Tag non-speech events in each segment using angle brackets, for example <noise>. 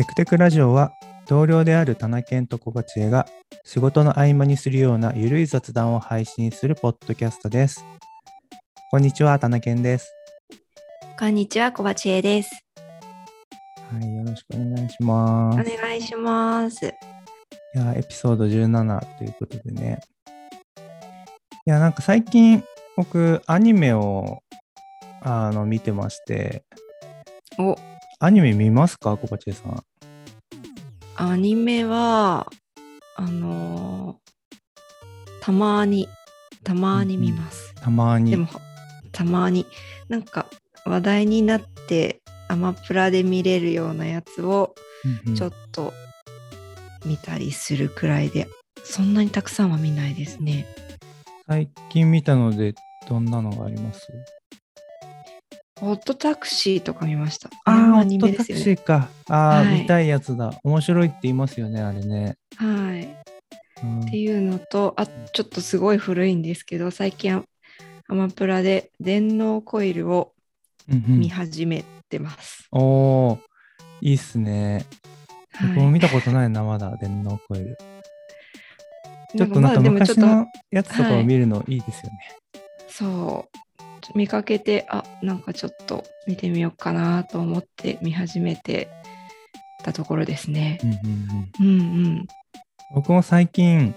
テクテクラジオは同僚である田中健と小鉢恵が仕事の合間にするようなゆるい雑談を配信するポッドキャストです。こんにちは、田中健です。こんにちは、小鉢恵です。はい、よろしくお願いします。お願いします。いや、エピソード17ということでね。いや、なんか最近僕アニメをあの見てまして、お、アニメ見ますか小鉢恵さん？アニメは、あのーたまに、たまに見ます。たまに。でも、たまに、なんか話題になって、アマプラで見れるようなやつをうんうんちょっと見たりするくらいで、そんなにたくさんは見ないですね。最近見たのでどんなのがあります？ホットタクシーとか見ました。ああ、アホットタクニメですよね。シーか。ああ、はい見たいやつだ。面白いって言いますよね、あれね。はい。うんっていうのとあちょっとすごい古いんですけど最近アアマプラで電脳コイルをうんうん見始めてます。おー、いいっすね。僕もはい、見たことないな、まだ、電脳コイル。ちなょっとなんか昔のやつとかはいを見るのいいですよね。そう見かけてあなんかちょっと見てみようかなと思って見始めてたところですね。うんうんうんうんうん。僕も最近、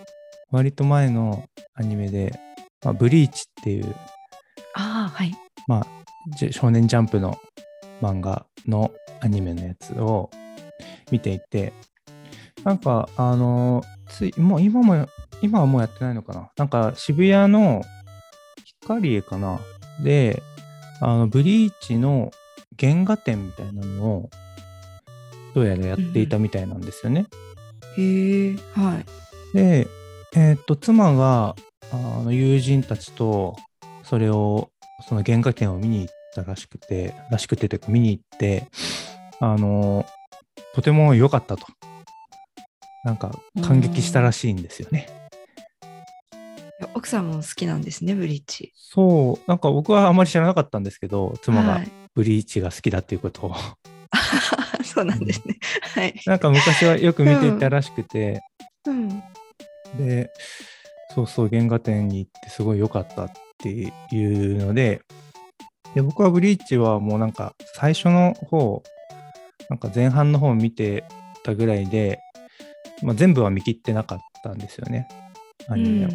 割と前のアニメで、まあ、ブリーチっていう、ああはい。まあ、じ少年ジャンプの漫画のアニメのやつを見ていて、なんか、あのつい、もう今も、今はもうやってないのかななんか渋谷の光栄かなで、あの、ブリーチの原画展みたいなのを、どうやらやっていたみたいなんですよね。へえはい。で、えーっと、妻が、あの、友人たちと、それを、その原画展を見に行ったらしくて、らしくてというか見に行って、あの、とても良かったと。なんか、感激したらしいんですよね。奥さんも好きなんですねブリーチ。そう、なんか僕はあまり知らなかったんですけど、妻がはい、ブリーチが好きだっていうことを、<laughs> そうなんですね。はい。なんか昔はよく見ていたらしくて、うん。で、そうそう、原画展に行ってすごい良かったっていうので、で僕はブリーチはもうなんか最初の方、なんか前半の方を見てたぐらいで、まあ、全部は見切ってなかったんですよね、アニメを。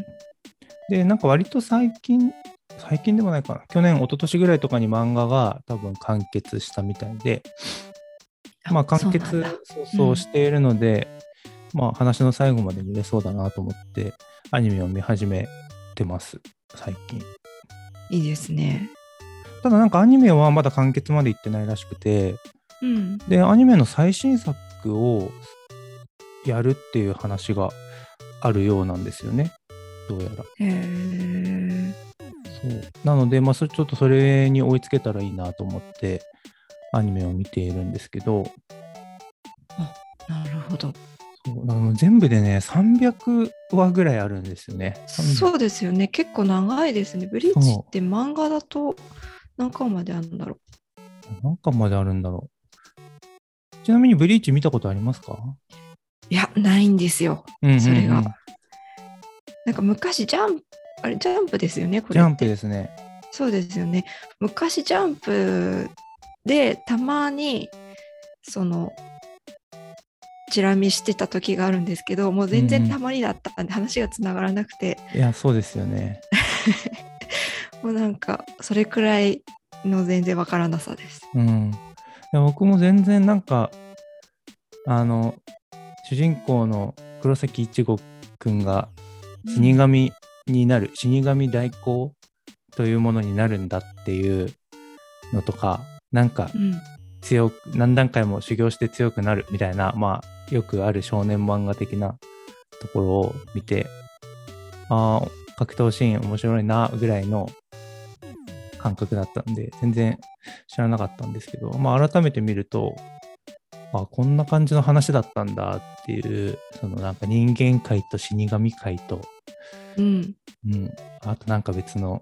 うんで、なんか割と最近、最近でもないかな、去年、一昨年ぐらいとかに漫画が多分完結したみたいで、まあ完結そうそうしているので、まあ話の最後まで見れそうだなと思ってアニメを見始めてます。最近。いいですね。ただなんかアニメはまだ完結までいってないらしくてうん。でアニメの最新作をやるっていう話があるようなんですよねどうやらへえ。そうなのでまあちょっとそれに追いつけたらいいなと思ってアニメを見ているんですけどなるほど。そうだからもう全部でね300話ぐらいあるんですよね。そうですよね。結構長いですね。ブリーチって漫画だと何巻まであるんだろ何巻まであるんだろう。ちなみにブリーチ見たことありますか？う。いや、ないんですよ。うんうんうんそれがなんか昔ジャンプ、あれジャンプですよね、これ。ジャンプですね。そうですよね。昔ジャンプでたまにそのチラ見してた時があるんですけど、もう全うんうん然たまにだったんで話がつながらなくて、いや、そうですよね。<laughs> もうなんかそれくらいの全然わからなさです。うん。いや僕も全然なんか、あの、主人公の黒崎一護くんが死神になる、死神代行というものになるんだっていうのとか、なんかうん、強く、何段階も修行して強くなるみたいな、まあ、よくある少年漫画的なところを見て、ああ、格闘シーン面白いな、ぐらいの感覚だったんで、全然知らなかったんですけど、まあ、改めて見ると、あこんな感じの話だったんだっていう、そのなんか人間界と死神界と、うん、うん、あとなんか別の、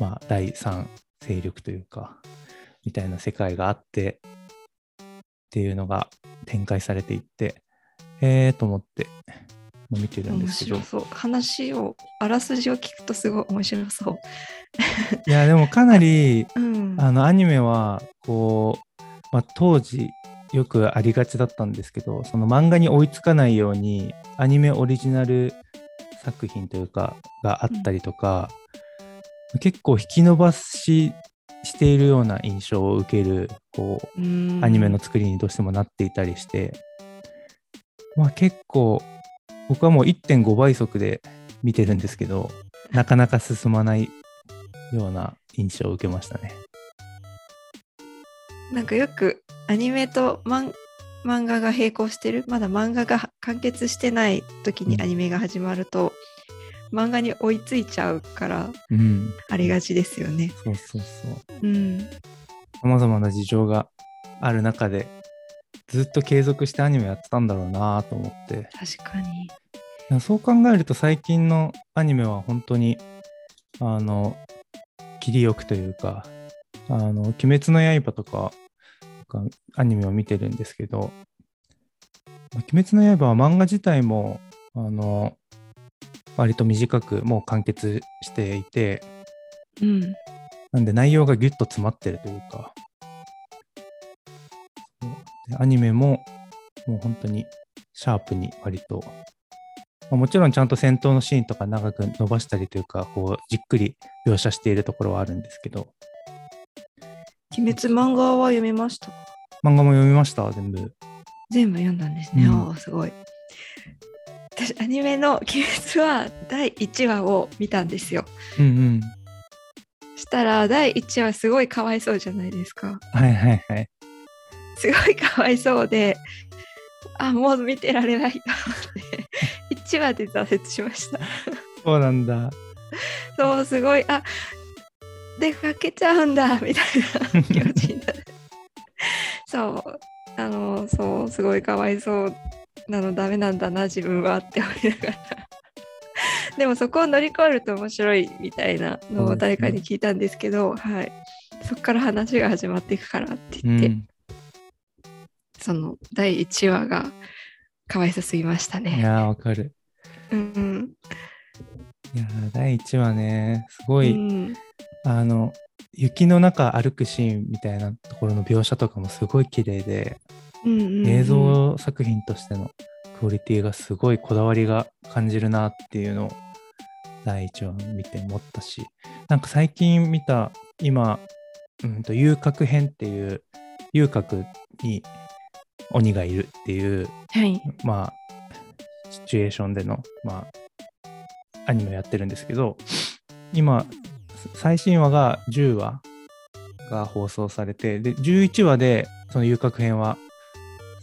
まあ、第三勢力というか、みたいな世界があって、っていうのが展開されていって、へえと思って見てるんで面すけど白。そう。話を、あらすじを聞くとすごい面白そう。いや、でもかなり、<laughs> うん。あの、アニメは、こう、まあ、当時、よくありがちだったんですけど、その漫画に追いつかないように、アニメオリジナル作品というか、があったりとか、結構引き伸ばししているような印象を受ける、こう、うんアニメの作りにどうしてもなっていたりして、まあ結構、僕はもう1.5倍速で見てるんですけど、なかなか進まないような印象を受けましたね。なんかよくアニメと漫漫画が並行してるまだ漫画が完結してない時にうんアニメが始まると、漫画に追いついちゃうからうん。ありがちですよね。そうそうそう。うん。様々な事情がある中で、ずっと継続してアニメやってたんだろうなと思って。確かに。そう考えると最近のアニメは本当に、あの、切りよくというか、あの、鬼滅の刃とか、かアニメを見てるんですけど、まあ鬼滅の刃は漫画自体も、あの、割と短くもう完結していて、うん。なんで内容がギュッと詰まってるというか、アニメももう本当にシャープに割と、まあもちろんちゃんと戦闘のシーンとか長く伸ばしたりというか、こうじっくり描写しているところはあるんですけど、鬼滅漫画は読みましたか？漫画も読みました、全部。全部読んだんですね。うんああ、すごい。私、アニメの鬼滅は第1話を見たんですよ。うんうん。したら、第1話すごいかわいそうじゃないですか。はいはいはい。すごいかわいそうで、あ、もう見てられないと思って、1話で挫折しました。そうなんだ。そう、すごい、あ、出かけちゃうんだ、みたいな気持ちになる。そう、あの、そう、すごいかわいそうなのダメなんだな、自分はって思いながら。<laughs> でもそこを乗り越えると面白いみたいなのを誰かに聞いたんですけど、はい。そこから話が始まっていくからってう言って、ん。その第1話がかわいそすぎましたね。いやー、わかる。うんうんいやー、第1話ね、すごい、うんあの、雪の中歩くシーンみたいなところの描写とかもすごい綺麗で、うんうんうん映像作品としてのクオリティがすごいこだわりが感じるなっていうのを第1話見て思ったし、なんか最近見た今、うんと遊郭編っていう遊郭に鬼がいるっていう、はい。まあ、シチュエーションでの、まあ、アニメをやってるんですけど、今、最新話が10話が放送されて、で、11話で、その遊郭編は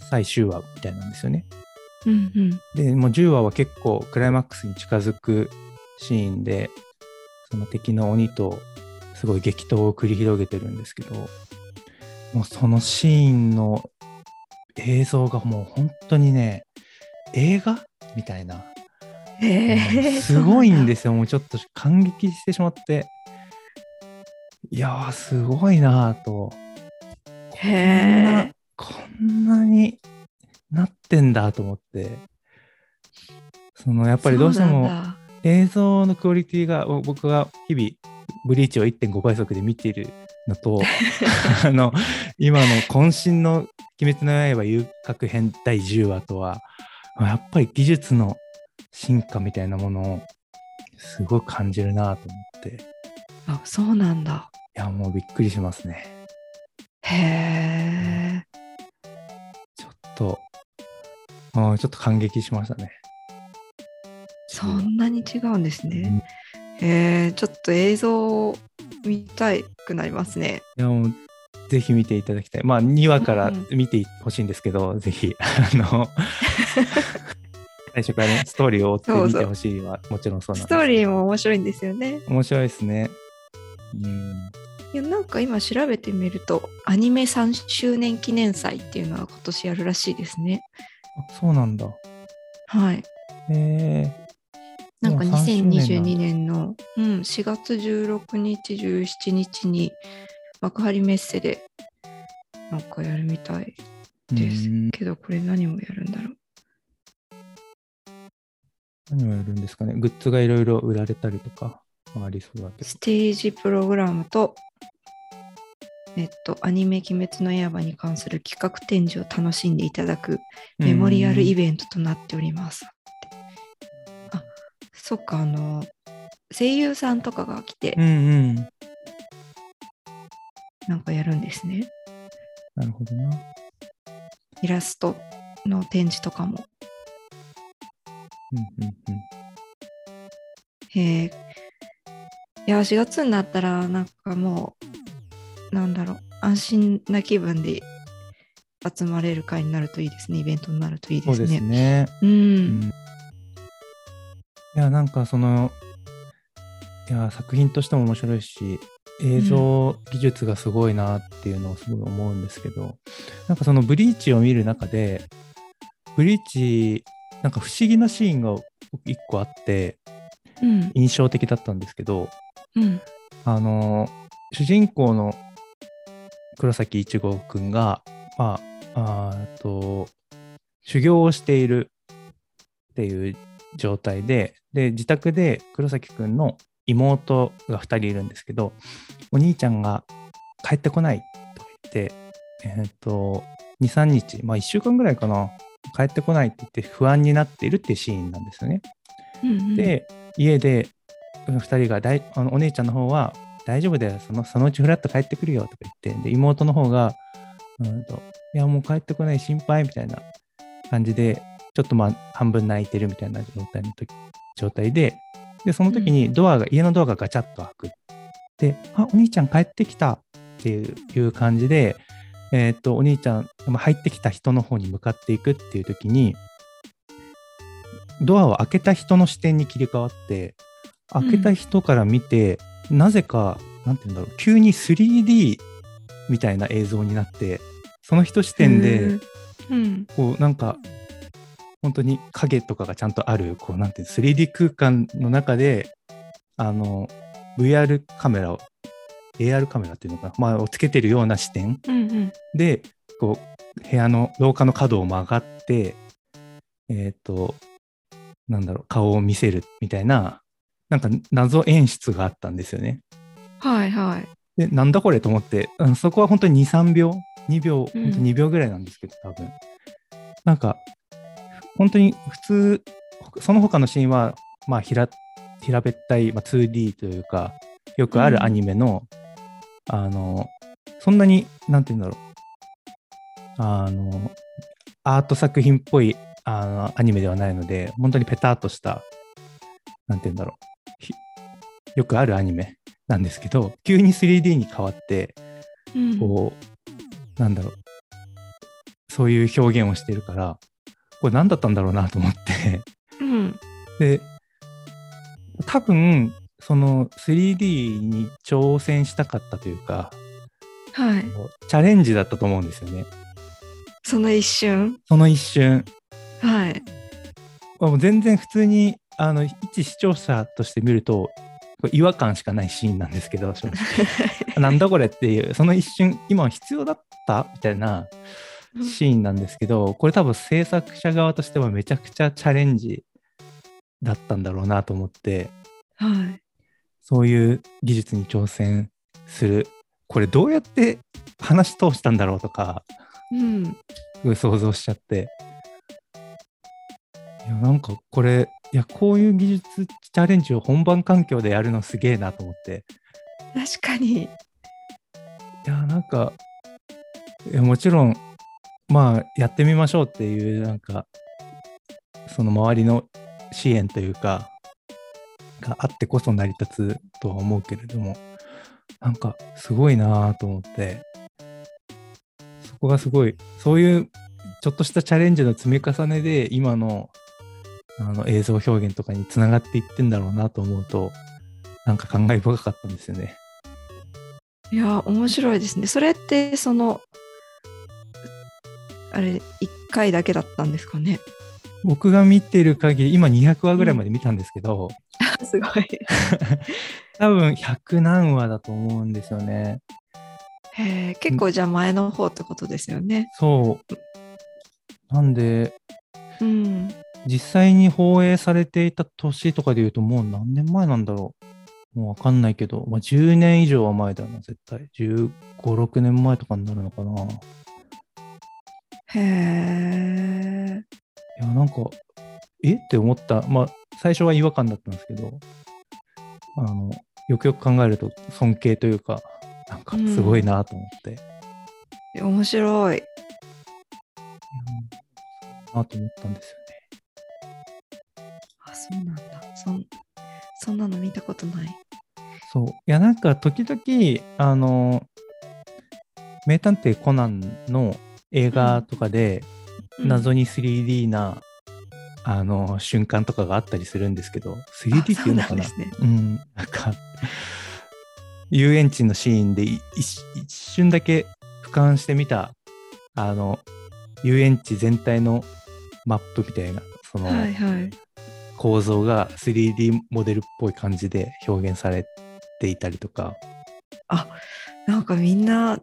最終話みたいなんですよね。うんうんで、もう10話は結構クライマックスに近づくシーンで、その敵の鬼とすごい激闘を繰り広げてるんですけど、もうそのシーンの映像がもう本当にね、映画みたいな。え。すごいんす。ですよ。もうちょっと感激してしまって。いやー、すごいなぁと。へえ。こんなになってんだと思って。そのやっぱりどうしても映像のクオリティがお僕が日々ブリーチを1.5倍速で見ているのと <laughs> あの今の渾身の「鬼滅の刃遊郭編第10話」とはやっぱり技術の進化みたいなものをすごく感じるなと思っていあ、そうなんだ。やもうびっくりしますねへえ。ちょっとうんちょっと感激しましたねそんなに違うんですね。へえ、ちょっと映像を見たくなりますね。いやもうぜひ見ていただきたい。まあ2話からうん見てほしいんですけど、ぜひ <laughs> あの <laughs> 最初からねストーリーを追って見てほしいはもちろんそうなんですストーリーも面白いんですよね。面白いですね。か今調べてみると、アニメ3周年記念祭っていうのは今年やるらしいですね。あそうなんだ。はい。えなんかもう3周年なんだ2022年の、うん、4月16日、17日に幕張メッセでなんかやるみたい。ですうんけど、これ何をやるんだろう。何をやるんですかね。グッズがいろいろ売られたりとかありそうだけど。ステージプログラムと、えっと、アニメ「鬼滅の刃」に関する企画展示を楽しんでいただくメモリアルイベントとなっております。あそっか、あの、声優さんとかが来てうんうん。なんかやるんですね。なるほどな。イラストの展示とかも。うんうんうん。へえ。いや、4月になったら、なんかもう、なんだろう、安心な気分で集まれる会になるといいですね。イベントになるといいそうですね。ですね。うん。うんいや、なんかその、いや、作品としても面白いし、映像技術がすごいなっていうのをすごい思うんですけど、なんかそのブリーチを見る中で、ブリーチ、なんか不思議なシーンが一個あって、うん。印象的だったんですけど、うん。あの、主人公の黒崎一護くんが、まあ、あーと、修行をしているっていう状態で、で、自宅で黒崎くんの妹が2人いるんですけど、お兄ちゃんが帰ってこないとか言って、えっ、と、2、3日、まあ1週間ぐらいかな、帰ってこないって言って不安になっているっていうシーンなんですよね。うん、で、家で2人がだいあのお姉ちゃんの方は大丈夫だよ。そのそのうちフラッと帰ってくるよとか言って。で妹の方がうんといやもう帰ってこない心配みたいな感じでちょっとまあ半分泣いてるみたいな状態の時状態で。でその時にドアが、家のドアがガチャッと開くであお兄ちゃん帰ってきたっていう感じでえーっとお兄ちゃんまあ入ってきた人の方に向かっていくっていう時にドアを開けた人の視点に切り替わって開けた人から見て、なぜかなんて言うんだろう急に 3D みたいな映像になってその人視点へでーうん。こうなんか本当に影とかがちゃんとあるこうなんていうの 3D 空間の中であの VR カメラを AR カメラっていうのかな、まあ、をつけてるような視点うんうん。でこう部屋の廊下の角を曲がってえっ、となんだろう顔を見せるみたいななんか謎演出があったんですよね。はいはい。でなんだこれと思ってうんそこは本当に23秒2秒、うん。本当2秒ぐらいなんですけど多分。なんか本当に普通その他のシーンはまあ平平べったい、まあ、2D というかよくあうん。るアニメの、あのそんなになんて言うんだろう。あのアート作品っぽいあのアニメではないので本当にペタッとしたなんて言うんだろう。ひよくあるアニメなんですけど急に 3D に変わってうんこう、なんだろうそういう表現をしてるからこれ何だったんだろうなと思ってうん。で多分その 3D に挑戦したかったというかはい。チャレンジだったと思うんですよねその一瞬？その一瞬はい。もう全然普通にあの一視聴者として見ると違和感しかないシーンなんですけど <laughs> なんだこれっていうその一瞬今必要だった？みたいなシーンなんですけどこれ多分制作者側としてはめちゃくちゃチャレンジだったんだろうなと思ってはい。そういう技術に挑戦するこれどうやって話し通したんだろうとかうん。すごい想像しちゃっていやなんかこれいやこういう技術チャレンジを本番環境でやるのすげえなと思って確かに。いやなんかいやもちろんまあやってみましょうっていうなんかその周りの支援というかがあってこそ成り立つとは思うけれどもなんかすごいなぁと思ってそこがすごいそういうちょっとしたチャレンジの積み重ねで今のあの映像表現とかにつながっていってんだろうなと思うとなんか感慨深かったんですよね。いや、面白いですね。それって、その、あれ、一回だけだったんですかね？僕が見てる限り今200話ぐらいまで見たんですけど、すごい。<laughs> 多分100何話だと思うんですよね。へえ、結構じゃあ前の方ってことですよね。そう。なんで、うん。実際に放映されていた年とかで言うともう何年前なんだろう。もうわかんないけど、まあ、10年以上は前だよな、絶対。15、6年前とかになるのかな。いへえ。や、なんか、え？って思った。まあ、最初は違和感だったんですけど、あの、よくよく考えると尊敬というか、なんかすごいなと思って。いや面白い。なと思ったんですよそうなんだ。そんそんなの見たことない。そう。いや、なんか時々、あの、名探偵コナンの映画とかで、謎に 3D な、あの、瞬間とかがあったりするんですけど、3D っていうのかな？うなんねうん、なんか、遊園地のシーンで一瞬だけ俯瞰してみた、あの、遊園地全体のマップみたいな、その、はいはい。構造が 3D モデルっぽい感じで表現されていたりとか、あ、なんかみんな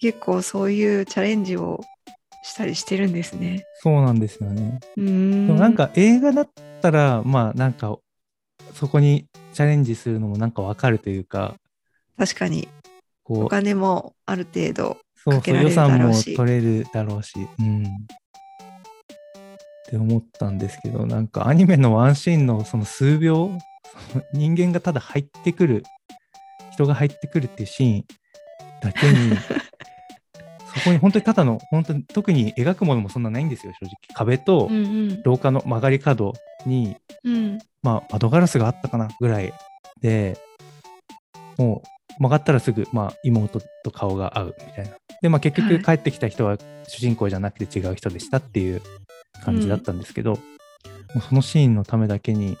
結構そういうチャレンジをしたりしてるんですね。そうなんですよね。うーん。でもなんか映画だったら、まあなんか、そこにチャレンジするのもなんかわかるというか、確かにお金もある程度そうそう、かけられる予算も取れるだろうし、うん。って思ったんですけど、なんかアニメのワンシーンのその数秒、その人間がただ入ってくる、人が入ってくるっていうシーンだけに、<laughs> そこに本当にただの、本当に特に描くものもそんなないんですよ、正直。壁とうんうん廊下の曲がり角に、うんまあ、窓ガラスがあったかなぐらいで、もう曲がったらすぐ、まあ、妹と顔が合うみたいな。で、まあ、結はい局帰ってきた人は主人公じゃなくて違う人でしたっていう感じだったんですけど、もうそのシーンのためだけに、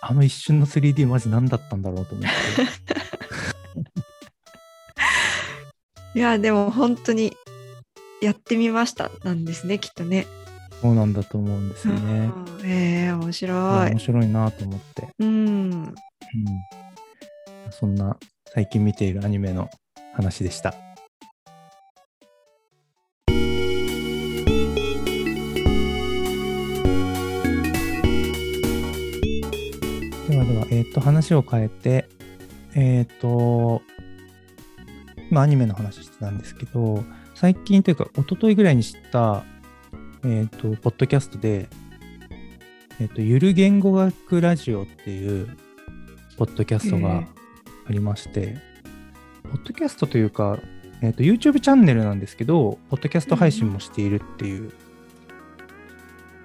あの一瞬の 3D マジ何だったんだろうと思って。<laughs> いやでも本当にやってみましたなんですねきっとね。そうなんだと思うんですよね。うんえー、面白い面。白いなと思って。うん。うん。そんな最近見ているアニメの話でした。と、話を変えて、えっ、と、今アニメの話してたんですけど、最近というか、一昨日ぐらいに知った、えっ、と、ポッドキャストで、えっ、と、ゆる言語学ラジオっていう、ポッドキャストがありまして、ポッドキャストというか、えっ、と、YouTube チャンネルなんですけど、ポッドキャスト配信もしているっていう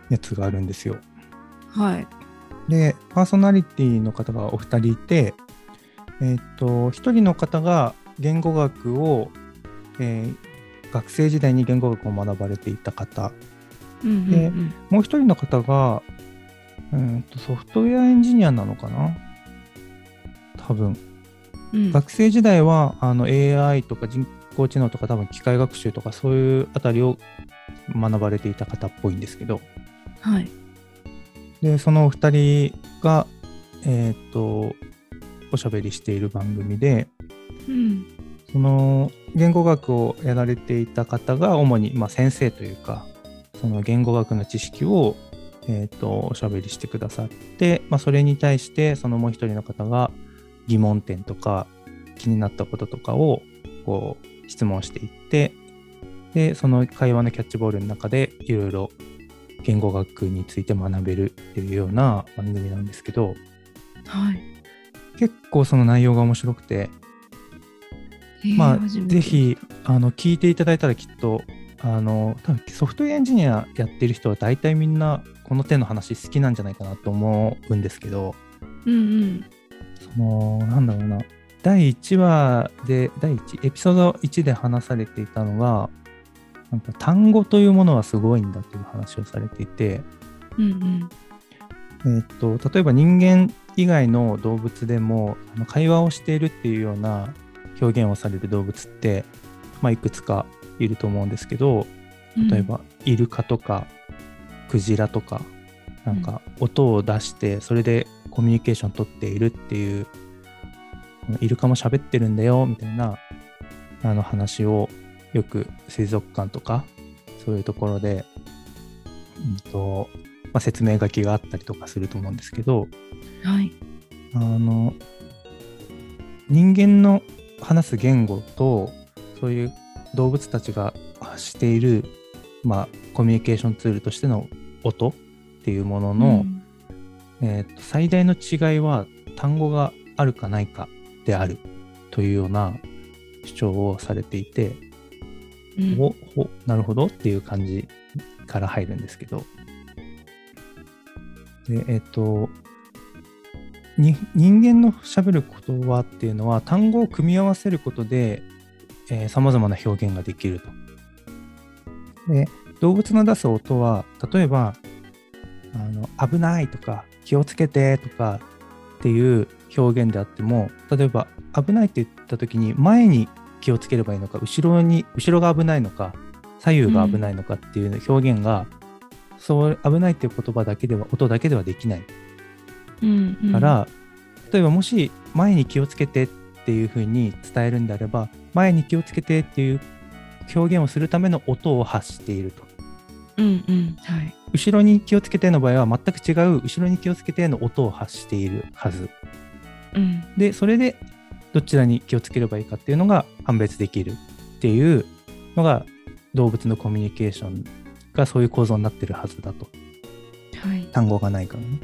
やつがあるんですよ。はい。で、パーソナリティの方がお二人いて、えっ、と、一人の方が言語学を、えー学生時代に言語学を学ばれていた方、うんうんでうん。もう一人の方が、うんとソフトウェアエンジニアなのかな？多分。うん。学生時代はあの AI とか人工知能とか多分機械学習とかそういうあたりを学ばれていた方っぽいんですけど、はい。で、そのお二人が、えっ、と、おしゃべりしている番組で、うん。その言語学をやられていた方が主に、まあ、先生というか、その言語学の知識を、えっ、と、おしゃべりしてくださって、まあ、それに対して、そのもう一人の方が疑問点とか気になったこととかを、こう、質問していって、で、その会話のキャッチボールの中で、いろいろ言語学について学べるっていうような番組なんですけど、はい。結構その内容が面白くて、えーまあ、ぜひ、あの、聞いていただいたらきっと、あの、多分ソフトウェアエンジニアやってる人は大体みんなこの手の話好きなんじゃないかなと思うんですけど、うんうん。その、なんだろうな、第1話で、第1、エピソード1で話されていたのが、なんか単語というものはすごいんだという話をされていて、うんうん。えっと、例えば人間以外の動物でも会話をしているっていうような表現をされる動物って、まあ、いくつかいると思うんですけど例えば、イルカとかクジラとかなんか音を出してそれでコミュニケーション取っているっていうイルカも喋ってるんだよみたいなあの話をよく水族館とかそういうところで、うんとまあ、説明書きがあったりとかすると思うんですけどはい。あの人間の話す言語とそういう動物たちが発している、まあ、コミュニケーションツールとしての音っていうものの、えーと最大の違いは単語があるかないかであるというような主張をされていて、うん、おおなるほど。っていう感じから入るんですけど。でえっ、とに人間のしゃべる言葉っていうのは単語を組み合わせることでさまざまな表現ができると。で動物の出す音は例えばあの危ないとか気をつけてとかっていう表現であっても例えば危ないって言った時に前に気をつければいいのか後ろに後ろが危ないのか左右が危ないのかっていう表現が、そう危ないっていう言葉だけでは音だけではできない。うんうん。から、例えばもし前に気をつけてっていうふうに伝えるんであれば前に気をつけてっていう表現をするための音を発していると。うんうんはい。後ろに気をつけての場合は全く違う後ろに気をつけての音を発しているはず。うん。でそれでどちらに気をつければいいかっていうのが判別できるっていうのが動物のコミュニケーションがそういう構造になってるはずだと。はい、単語がないからね。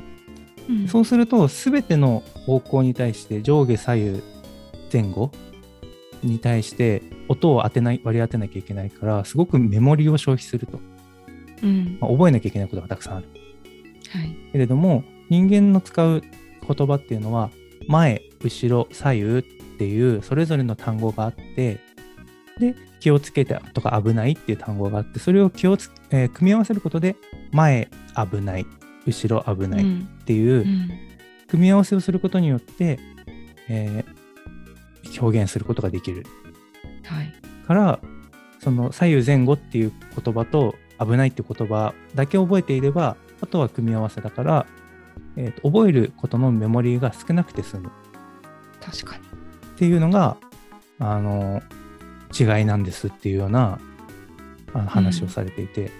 うん。そうすると全ての方向に対して上下左右前後に対して音を当てない割り当てなきゃいけないからすごくメモリを消費すると、うん。まあ覚えなきゃいけないことがたくさんある。はい。けれども人間の使う言葉っていうのは前後ろ左右っていうそれぞれの単語があってで気をつけてとか危ないっていう単語があってそれを気をつ、えー組み合わせることで前危ない後ろ危ないっうん。ていう、うん。組み合わせをすることによって、えー表現することができる。はい。からその左右前後っていう言葉と危ないっていう言葉だけ覚えていればあとは組み合わせだから、えーと覚えることのメモリーが少なくて済む。っ確かにていうのがあの違いなんですっていうようなあの話をされていて、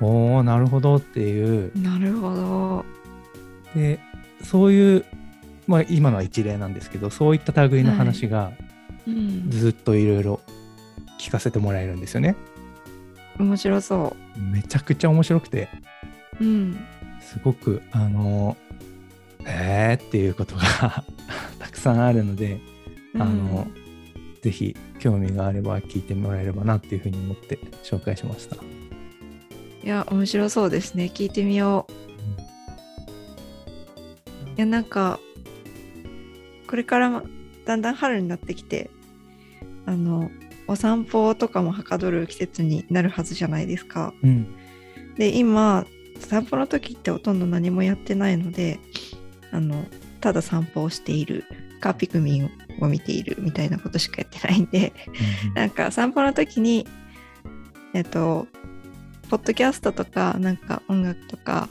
おおなるほどっていう。なるほど。でそういう、まあ、今のは一例なんですけどそういった類の話がうん。ずっといろいろ聞かせてもらえるんですよね。面白そめちゃくちゃ面白くて。ううん。すごくあのえーっていうことが <laughs> たくさんあるので、あのぜひ興味があれば聞いてもらえればなっていうふうに思って紹介しました。いや面白そうですね。聞いてみよう。いやなんかこれからだんだん春になってきてあのお散歩とかもはかどる季節になるはずじゃないですか。うん、で今散歩の時ってほとんど何もやってないのであのただ散歩をしているかピクミンを見ているみたいなことしかやってないんでなんか散歩の時にえっとポッドキャストとかなんか音楽とか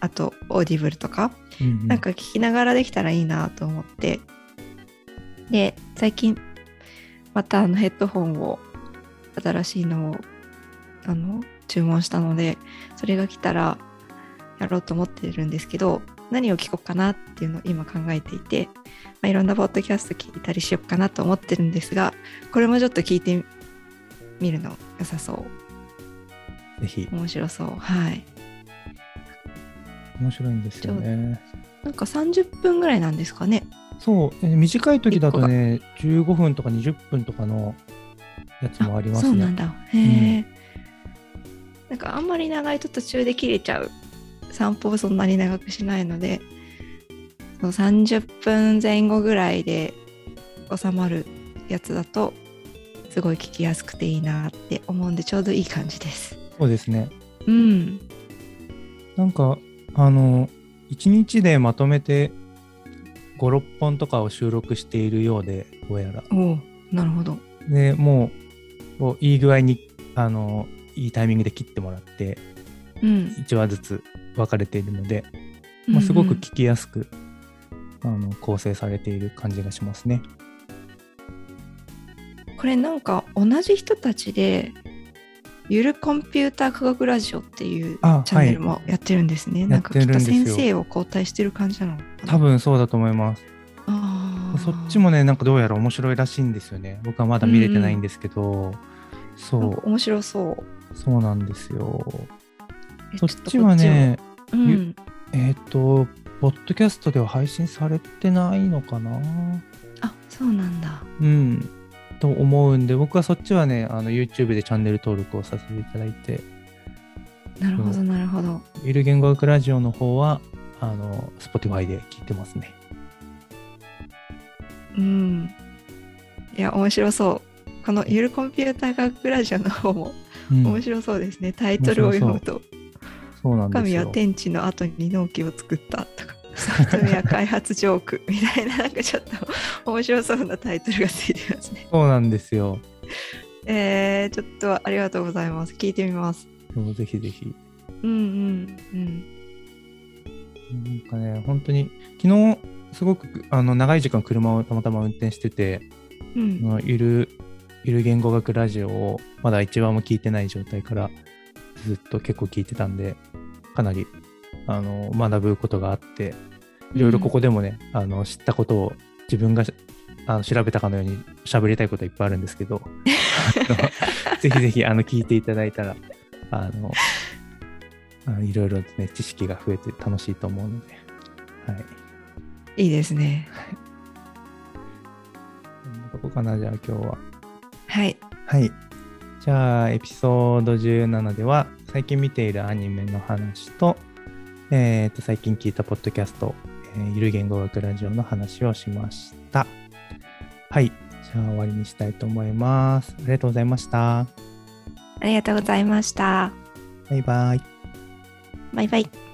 あとオーディブルとかうんうん。なんか聞きながらできたらいいなと思ってで最近またあのヘッドホンを新しいのをあの注文したのでそれが来たらやろうと思ってるんですけど何を聞こうかなっていうのを今考えていて、まあ、いろんなポッドキャスト聞いたりしようかなと思ってるんですがこれもちょっと聞いてみるの良さそうぜひ面白そうはい面白いんですよね。なんか30分ぐらいなんですかねそうえ短い時だとね15分とか20分とかのやつもありますね。そうなんだ。へえ、なんかあんまり長いと途中で切れちゃう。散歩をそんなに長くしないので、その30分前後ぐらいで収まるやつだと、すごい聞きやすくていいなって思うんで、ちょうどいい感じです。そうですね。うん。なんかあの1日でまとめて56本とかを収録しているようでどうやら。おお、なるほど。でもういい具合にあのいいタイミングで切ってもらってうん。1話ずつ分かれているので、まあ、すごくうんうん聞きやすく、あの構成されている感じがしますね。これなんか同じ人たちでゆるコンピューター科学ラジオっていうチあャンネルもやってるんですね。なんかきっと先生を交代してる感じなのかな。多分そうだと思います。そっちもね、なんかどうやら面白いらしいんですよね。僕はまだ見れてないんですけど、そう、なんか面白そう。そうなんですよ。えそっちは、ね、うん、えっ、と、ポッドキャストでは配信されてないのかな？あそうなんだ。うん。と思うんで、僕はそっちはね、あの YouTube でチャンネル登録をさせていただいて、なるほど、なるほど。ゆる言語学ラジオの方は、あの、Spotify で聞いてますね。うん。いや、面白そう。このゆるコンピューター学ラジオの方もうん、面白そうですね。タイトルを読むと、そうなんです神はよ。天地の後に納期を作ったとか、ソフトウェア開発ジョークみたいな、なんかちょっと面白そうなタイトルがついてますね。そうなんですよ。えー、ちょっとありがとうございます。聞いてみます。ぜひぜひ。うんうんうん。なんかね、本当に、昨日、すごくあの長い時間車をたまたま運転してて、うんゆる、ゆる言語学ラジオをまだ一話も聞いてない状態からずっと結構聞いてたんで、かなりあの学ぶことがあって、いろいろここでもね、あの知ったことを自分があの調べたかのように喋りたいことはいっぱいあるんですけど、<laughs> ぜひぜひあの聞いていただいたら、あの、いろいろね、知識が増えて楽しいと思うので、はい。いいですね。こんなとこかな、じゃあ今日は。はい。はい。じゃあ、エピソード17では、最近見ているアニメの話と、えっ、と、最近聞いたポッドキャスト、えーゆる言語学ラジオの話をしました。はい。じゃあ、終わりにしたいと思います。ありがとうございました。ありがとうございました。バイバイ。バイバイ。